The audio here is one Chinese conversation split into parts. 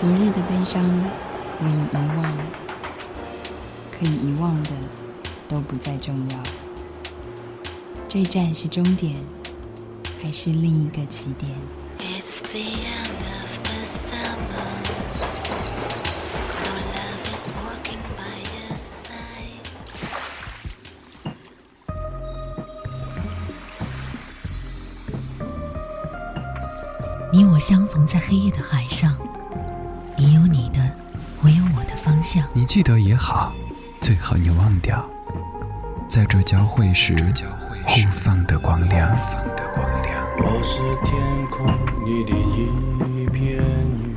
昨日的悲伤我已遗忘，可以遗忘的都不再重要。这站是终点，还是另一个起点？你我相逢在黑夜的海上。你记得也好，最好你忘掉，在这交汇时互放的光亮。我是天空里的一片云，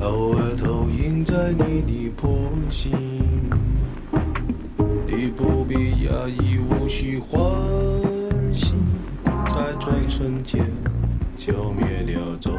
偶尔投影在你的波心。你不必压抑，无需欢喜，在转瞬间消灭了踪。